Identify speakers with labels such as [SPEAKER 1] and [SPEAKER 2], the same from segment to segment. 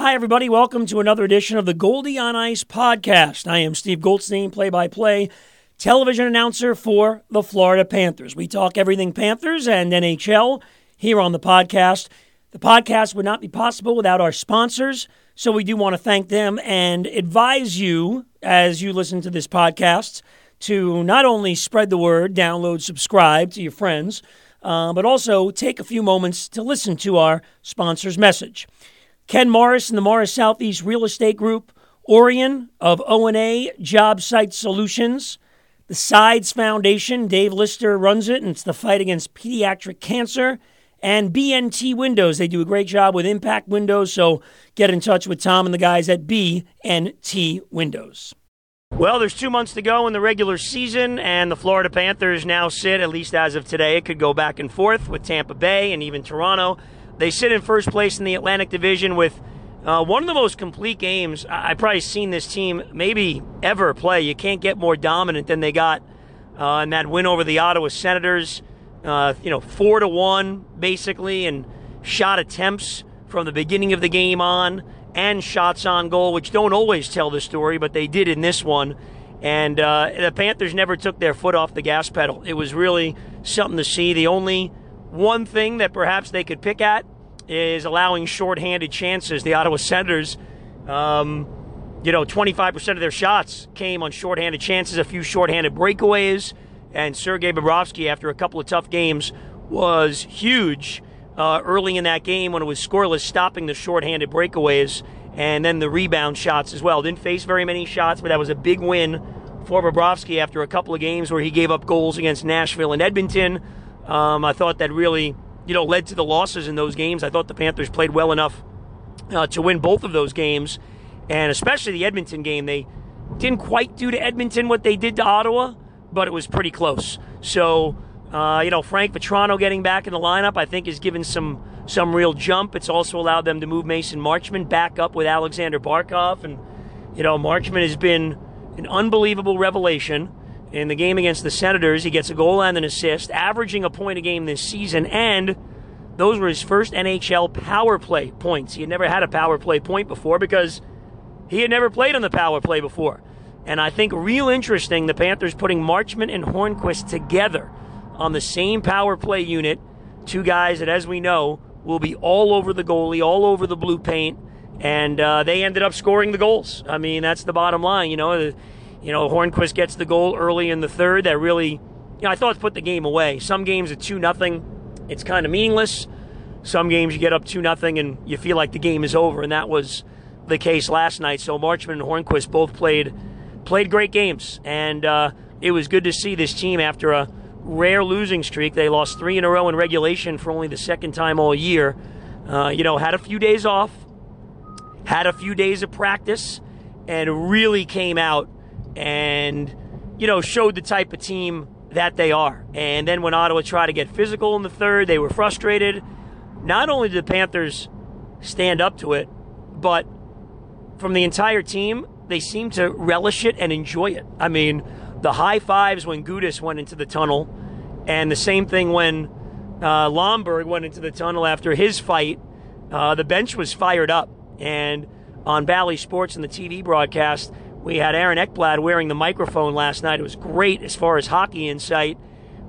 [SPEAKER 1] Hi, everybody. Welcome to another edition of the Goldie on Ice podcast. I am Steve Goldstein, play by play television announcer for the Florida Panthers. We talk everything Panthers and NHL here on the podcast. The podcast would not be possible without our sponsors, so we do want to thank them and advise you as you listen to this podcast to not only spread the word, download, subscribe to your friends, uh, but also take a few moments to listen to our sponsor's message. Ken Morris and the Morris Southeast Real Estate Group, Orion of O&A Job Site Solutions, the Sides Foundation, Dave Lister runs it, and it's the fight against pediatric cancer, and BNT Windows. They do a great job with impact windows, so get in touch with Tom and the guys at BNT Windows. Well, there's two months to go in the regular season, and the Florida Panthers now sit, at least as of today, it could go back and forth with Tampa Bay and even Toronto. They sit in first place in the Atlantic Division with uh, one of the most complete games I've probably seen this team maybe ever play. You can't get more dominant than they got uh, in that win over the Ottawa Senators. Uh, you know, four to one basically, and shot attempts from the beginning of the game on, and shots on goal, which don't always tell the story, but they did in this one. And uh, the Panthers never took their foot off the gas pedal. It was really something to see. The only one thing that perhaps they could pick at is allowing shorthanded chances. The Ottawa Senators, um, you know, 25% of their shots came on shorthanded chances, a few shorthanded breakaways, and Sergei Bobrovsky, after a couple of tough games, was huge uh, early in that game when it was scoreless, stopping the shorthanded breakaways and then the rebound shots as well. Didn't face very many shots, but that was a big win for Bobrovsky after a couple of games where he gave up goals against Nashville and Edmonton. Um, I thought that really, you know, led to the losses in those games. I thought the Panthers played well enough uh, to win both of those games, and especially the Edmonton game. They didn't quite do to Edmonton what they did to Ottawa, but it was pretty close. So, uh, you know, Frank Vatrano getting back in the lineup, I think, has given some some real jump. It's also allowed them to move Mason Marchment back up with Alexander Barkov, and you know, Marchment has been an unbelievable revelation. In the game against the Senators, he gets a goal and an assist, averaging a point a game this season, and those were his first NHL power play points. He had never had a power play point before because he had never played on the power play before. And I think real interesting, the Panthers putting Marchment and Hornqvist together on the same power play unit. Two guys that, as we know, will be all over the goalie, all over the blue paint, and uh, they ended up scoring the goals. I mean, that's the bottom line. You know, you know, Hornqvist gets the goal early in the third that really, you know, I thought put the game away. Some games at two nothing, it's kind of meaningless. Some games you get up two nothing and you feel like the game is over, and that was the case last night. So Marchment and Hornqvist both played played great games, and uh, it was good to see this team after a rare losing streak. They lost three in a row in regulation for only the second time all year. Uh, you know, had a few days off, had a few days of practice, and really came out and, you know, showed the type of team that they are. And then when Ottawa tried to get physical in the third, they were frustrated. Not only did the Panthers stand up to it, but from the entire team, they seemed to relish it and enjoy it. I mean, the high fives when Gudas went into the tunnel, and the same thing when uh, Lomberg went into the tunnel after his fight. Uh, the bench was fired up. And on Bally Sports and the TV broadcast, we had Aaron Ekblad wearing the microphone last night. It was great as far as hockey insight,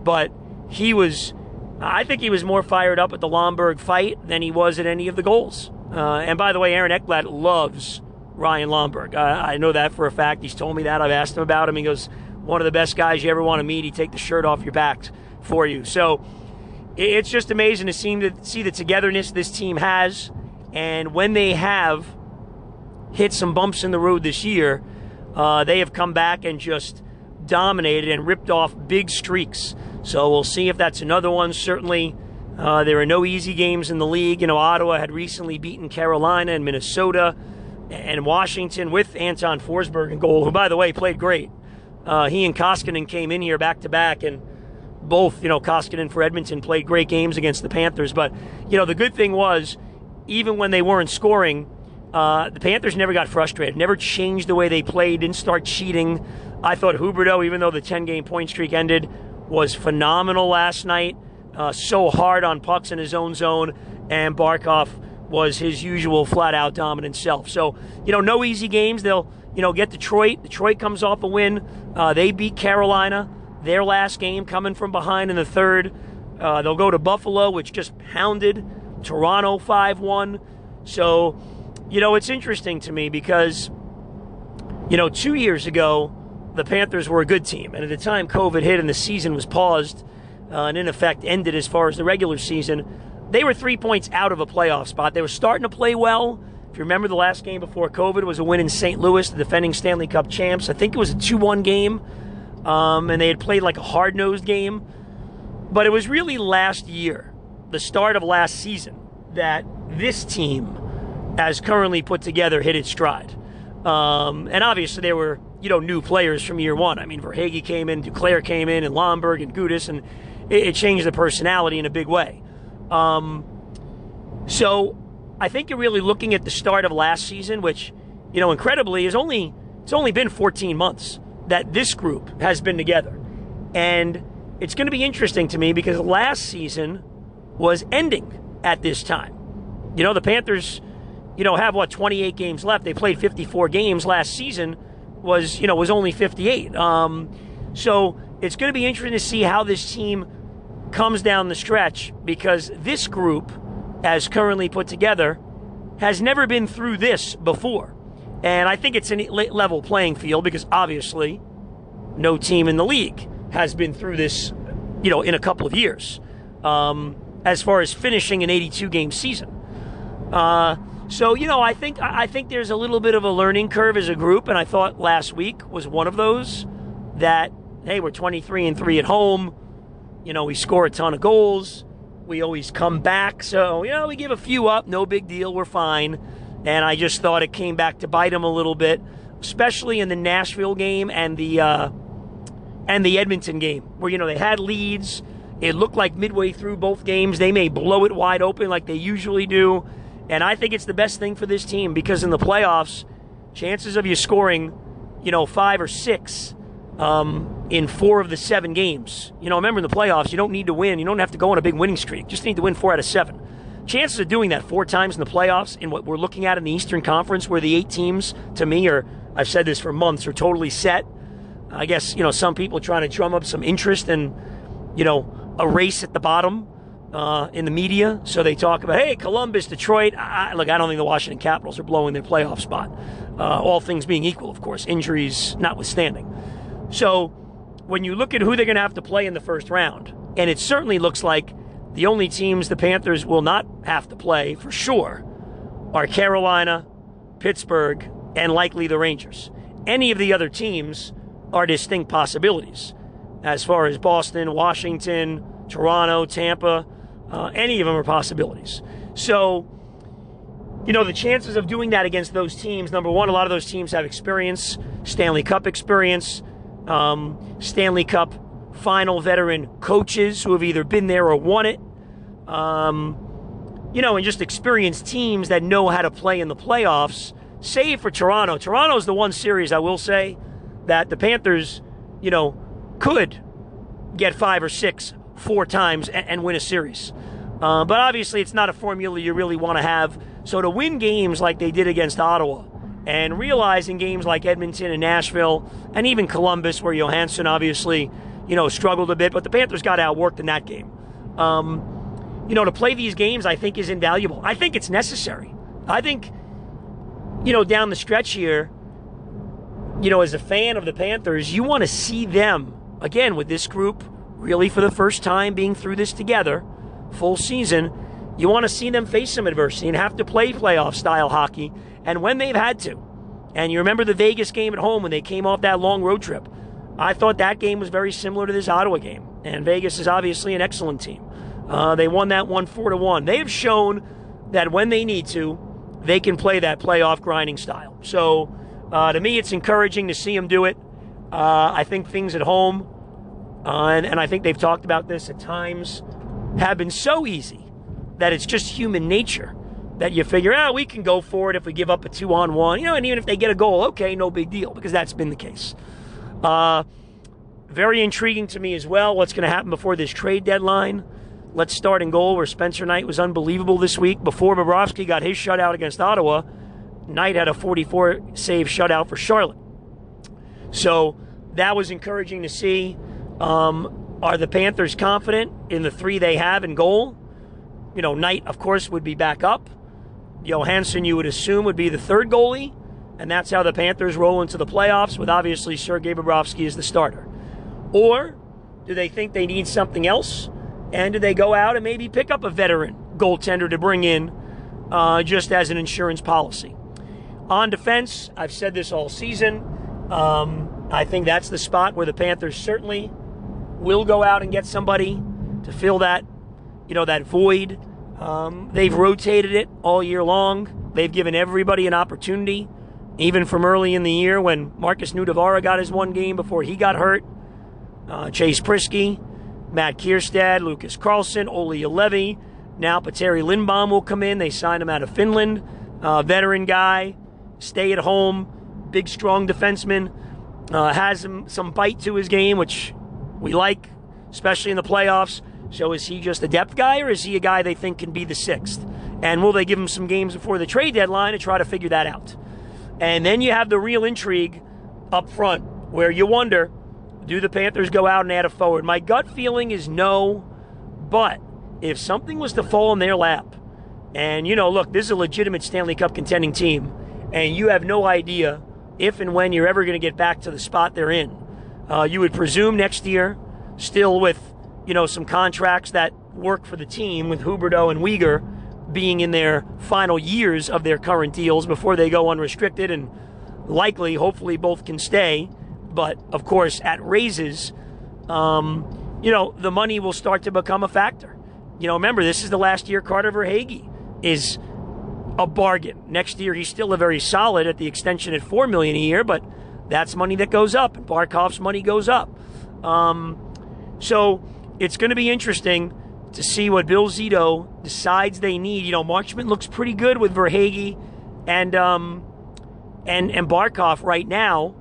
[SPEAKER 1] but he was, I think he was more fired up at the Lomberg fight than he was at any of the goals. Uh, and by the way, Aaron Ekblad loves Ryan Lomberg. I know that for a fact. He's told me that. I've asked him about him. He goes, one of the best guys you ever want to meet. He take the shirt off your back for you. So it's just amazing to see, to see the togetherness this team has. And when they have hit some bumps in the road this year, uh, they have come back and just dominated and ripped off big streaks. So we'll see if that's another one. Certainly, uh, there are no easy games in the league. You know, Ottawa had recently beaten Carolina and Minnesota and Washington with Anton Forsberg in goal, who, by the way, played great. Uh, he and Koskinen came in here back to back, and both, you know, Koskinen for Edmonton played great games against the Panthers. But, you know, the good thing was, even when they weren't scoring, uh, the Panthers never got frustrated, never changed the way they played, didn't start cheating. I thought Huberdeau, even though the 10 game point streak ended, was phenomenal last night. Uh, so hard on pucks in his own zone, and Barkov was his usual flat out dominant self. So, you know, no easy games. They'll, you know, get Detroit. Detroit comes off a win. Uh, they beat Carolina, their last game, coming from behind in the third. Uh, they'll go to Buffalo, which just pounded Toronto 5 1. So, you know, it's interesting to me because, you know, two years ago, the Panthers were a good team. And at the time COVID hit and the season was paused uh, and, in effect, ended as far as the regular season, they were three points out of a playoff spot. They were starting to play well. If you remember, the last game before COVID was a win in St. Louis, the defending Stanley Cup champs. I think it was a 2 1 game, um, and they had played like a hard nosed game. But it was really last year, the start of last season, that this team, as currently put together, hit its stride. Um, and obviously, there were you know new players from year one. I mean, Verhaeghe came in, Duclair came in, and Lomberg and Gudas, and it, it changed the personality in a big way. Um, so I think you're really looking at the start of last season, which you know incredibly is only it's only been 14 months that this group has been together, and it's going to be interesting to me because last season was ending at this time. You know, the Panthers, you know, have what 28 games left. They played 54 games last season. Was you know was only 58. Um, so it's going to be interesting to see how this team comes down the stretch because this group, as currently put together, has never been through this before. And I think it's a level playing field because obviously no team in the league has been through this, you know, in a couple of years. Um, as far as finishing an 82 game season. Uh, so you know, I think I think there's a little bit of a learning curve as a group, and I thought last week was one of those. That hey, we're 23 and three at home. You know, we score a ton of goals. We always come back, so you know we give a few up, no big deal, we're fine. And I just thought it came back to bite them a little bit, especially in the Nashville game and the uh, and the Edmonton game, where you know they had leads it looked like midway through both games they may blow it wide open like they usually do. And I think it's the best thing for this team because in the playoffs, chances of you scoring, you know, five or six um, in four of the seven games. You know, remember in the playoffs, you don't need to win. You don't have to go on a big winning streak. Just need to win four out of seven. Chances of doing that four times in the playoffs in what we're looking at in the Eastern Conference, where the eight teams, to me, are, I've said this for months, are totally set. I guess, you know, some people trying to drum up some interest and, you know, a race at the bottom uh, in the media. So they talk about, hey, Columbus, Detroit. I, look, I don't think the Washington Capitals are blowing their playoff spot. Uh, all things being equal, of course, injuries notwithstanding. So when you look at who they're going to have to play in the first round, and it certainly looks like the only teams the Panthers will not have to play for sure are Carolina, Pittsburgh, and likely the Rangers. Any of the other teams are distinct possibilities as far as Boston, Washington, Toronto, Tampa, uh, any of them are possibilities. So, you know, the chances of doing that against those teams, number one, a lot of those teams have experience, Stanley Cup experience, um, Stanley Cup final veteran coaches who have either been there or won it. Um, you know, and just experienced teams that know how to play in the playoffs. Save for Toronto. Toronto's the one series I will say that the Panthers, you know, could get five or six four times and, and win a series. Uh, but obviously, it's not a formula you really want to have. So to win games like they did against Ottawa, and realizing games like Edmonton and Nashville, and even Columbus, where Johansson obviously, you know, struggled a bit, but the Panthers got outworked in that game. Um, you know, to play these games, I think is invaluable. I think it's necessary. I think, you know, down the stretch here, you know, as a fan of the Panthers, you want to see them again, with this group really for the first time being through this together, full season, you want to see them face some adversity and have to play playoff style hockey. And when they've had to, and you remember the Vegas game at home when they came off that long road trip, I thought that game was very similar to this Ottawa game. And Vegas is obviously an excellent team. Uh, they won that one four to one. They have shown that when they need to, they can play that playoff grinding style. So uh, to me, it's encouraging to see them do it. Uh, I think things at home, uh, and, and I think they've talked about this at times, have been so easy that it's just human nature that you figure out oh, we can go for it if we give up a two on one, you know, and even if they get a goal, okay, no big deal, because that's been the case. Uh, very intriguing to me as well what's going to happen before this trade deadline. Let's start in goal where Spencer Knight was unbelievable this week. Before Bobrovsky got his shutout against Ottawa, Knight had a 44 save shutout for Charlotte. So that was encouraging to see. Um, are the Panthers confident in the three they have in goal? You know, Knight, of course, would be back up. Johansson, you would assume, would be the third goalie. And that's how the Panthers roll into the playoffs, with obviously Sergei Bobrovsky as the starter. Or do they think they need something else? And do they go out and maybe pick up a veteran goaltender to bring in uh, just as an insurance policy? On defense, I've said this all season. Um, I think that's the spot where the Panthers certainly will go out and get somebody to fill that, you know, that void. Um, they've rotated it all year long. They've given everybody an opportunity, even from early in the year when Marcus Nutivaara got his one game before he got hurt. Uh, Chase Priskie, Matt Kiersted, Lucas Carlsson, Olli Juolevi. Now Petteri Lindbom will come in. They signed him out of Finland. Uh, veteran guy, stay at home, big, strong defenseman. Uh, has some, some bite to his game, which we like, especially in the playoffs. So is he just a depth guy, or is he a guy they think can be the sixth? And will they give him some games before the trade deadline to try to figure that out? And then you have the real intrigue up front, where you wonder do the Panthers go out and add a forward? My gut feeling is no, but if something was to fall in their lap, and you know, look, this is a legitimate Stanley Cup contending team, and you have no idea if and when you're ever going to get back to the spot they're in. Uh, you would presume next year, still with you know some contracts that work for the team, with Huberdeau and Weegar being in their final years of their current deals before they go unrestricted, and likely, hopefully, both can stay. But of course, at raises, um, you know, the money will start to become a factor. You know, remember, this is the last year Carter Verhaeghe is a bargain. Next year, he's still a very solid at the extension at four million a year, but that's money that goes up, and Barkov's money goes up. Um, so it's going to be interesting to see what Bill Zito decides they need. You know, Marchment looks pretty good with Verhaeghe and um, and and Barkov right now.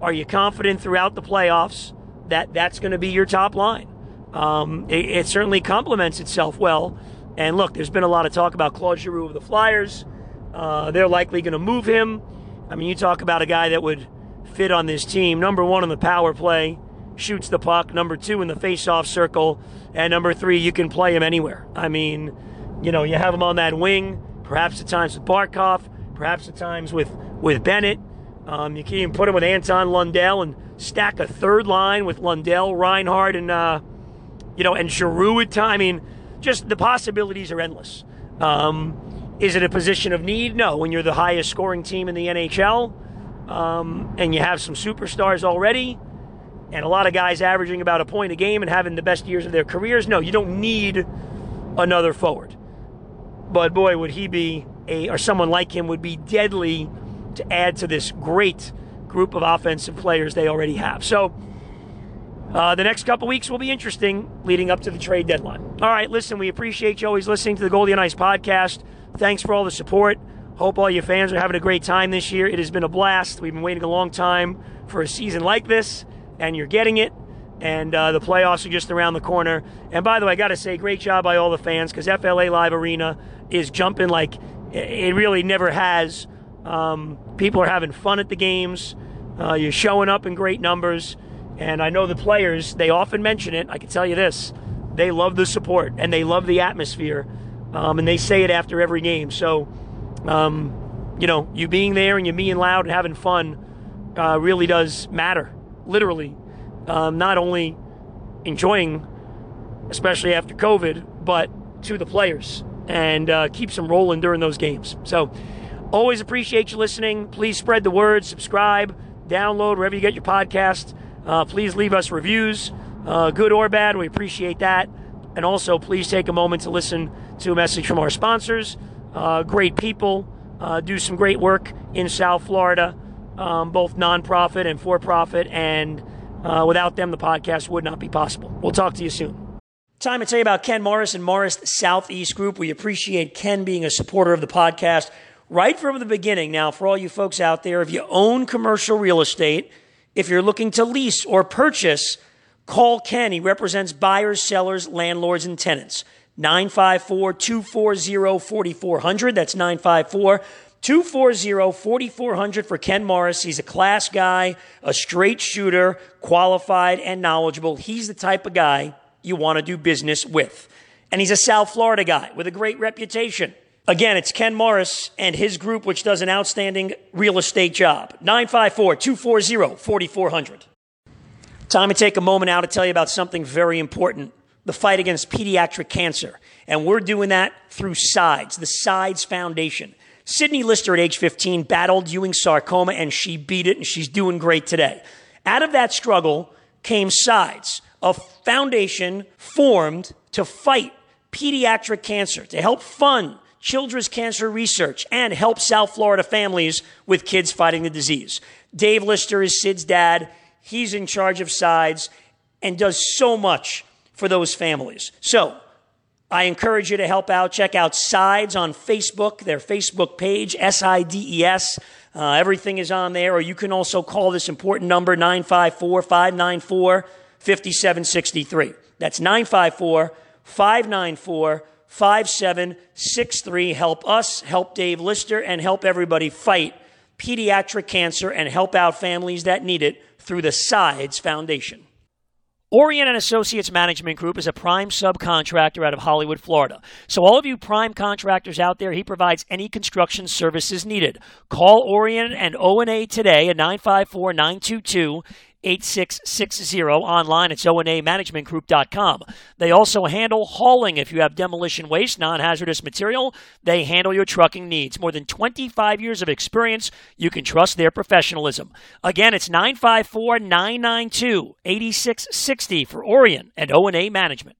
[SPEAKER 1] Are you confident throughout the playoffs that that's going to be your top line? Um, it, it, certainly complements itself well. And look, there's been a lot of talk about Claude Giroux of the Flyers. Uh, they're likely going to move him. I mean, you talk about a guy that would fit on this team. Number one in the power play, shoots the puck. Number two in the face-off circle, and number three, you can play him anywhere. I mean, you know, you have him on that wing, perhaps at times with Barkov, perhaps at times with with Bennett. Um, you can even put him with Anton Lundell and stack a third line with Lundell, Reinhart, and uh, you know, and Giroux at time. I mean, just the possibilities are endless. Um, is it a position of need? No. When you're the highest scoring team in the NHL, um, and you have some superstars already, and a lot of guys averaging about a point a game and having the best years of their careers, no, you don't need another forward. But boy, would he be a, or someone like him would be deadly to add to this great group of offensive players they already have. So uh, the next couple weeks will be interesting leading up to the trade deadline. All right, listen, we appreciate you always listening to the Goldie on Ice podcast. Thanks for all the support. Hope all your fans are having a great time this year. It has been a blast. We've been waiting a long time for a season like this, and you're getting it. And uh, the playoffs are just around the corner. And by the way, I got to say, great job by all the fans because FLA Live Arena is jumping like it really never has um, people are having fun at the games. Uh, you're showing up in great numbers. And I know the players, they often mention it. I can tell you this they love the support and they love the atmosphere. Um, and they say it after every game. So, um, you know, you being there and you being loud and having fun uh, really does matter, literally. Um, not only enjoying, especially after COVID, but to the players and uh, keeps them rolling during those games. So, Always appreciate you listening. Please spread the word, subscribe, download wherever you get your podcast. Uh, please leave us reviews, uh, good or bad. We appreciate that. And also, please take a moment to listen to a message from our sponsors. Uh, great people uh, do some great work in South Florida, um, both nonprofit and for profit. And uh, without them, the podcast would not be possible. We'll talk to you soon. Time to tell you about Ken Morris and Morris Southeast Group. We appreciate Ken being a supporter of the podcast right from the beginning. Now, for all you folks out there, if you own commercial real estate, if you're looking to lease or purchase, Call Ken. He represents buyers, sellers, landlords, and tenants. 954 240 4400. That's 954 240 4400 for Ken Morris. He's a class guy, a straight shooter, qualified and knowledgeable. He's the type of guy you want to do business with. And he's a South Florida guy with a great reputation. Again, it's Ken Morris and his group, which does an outstanding real estate job. 954 240 4400. Time to take a moment now to tell you about something very important the fight against pediatric cancer. And we're doing that through SIDES, the SIDES Foundation. Sydney Lister at age 15 battled Ewing sarcoma and she beat it and she's doing great today. Out of that struggle came SIDES, a foundation formed to fight pediatric cancer, to help fund children's cancer research and help South Florida families with kids fighting the disease. Dave Lister is Sid's dad. He's in charge of SIDES and does so much for those families. So I encourage you to help out. Check out SIDES on Facebook, their Facebook page, S I D E S. Uh, everything is on there. Or you can also call this important number, 954 594 5763. That's 954 594 5763. Help us, help Dave Lister, and help everybody fight pediatric cancer and help out families that need it through the SIDES Foundation. Orient and Associates Management Group is a prime subcontractor out of Hollywood, Florida. So all of you prime contractors out there, he provides any construction services needed. Call Orient and O&A today at 954-922 8660 online it's onamanagementgroup.com. They also handle hauling if you have demolition waste, non-hazardous material. They handle your trucking needs. More than 25 years of experience. You can trust their professionalism. Again, it's 954-992-8660 for Orion and O&A Management.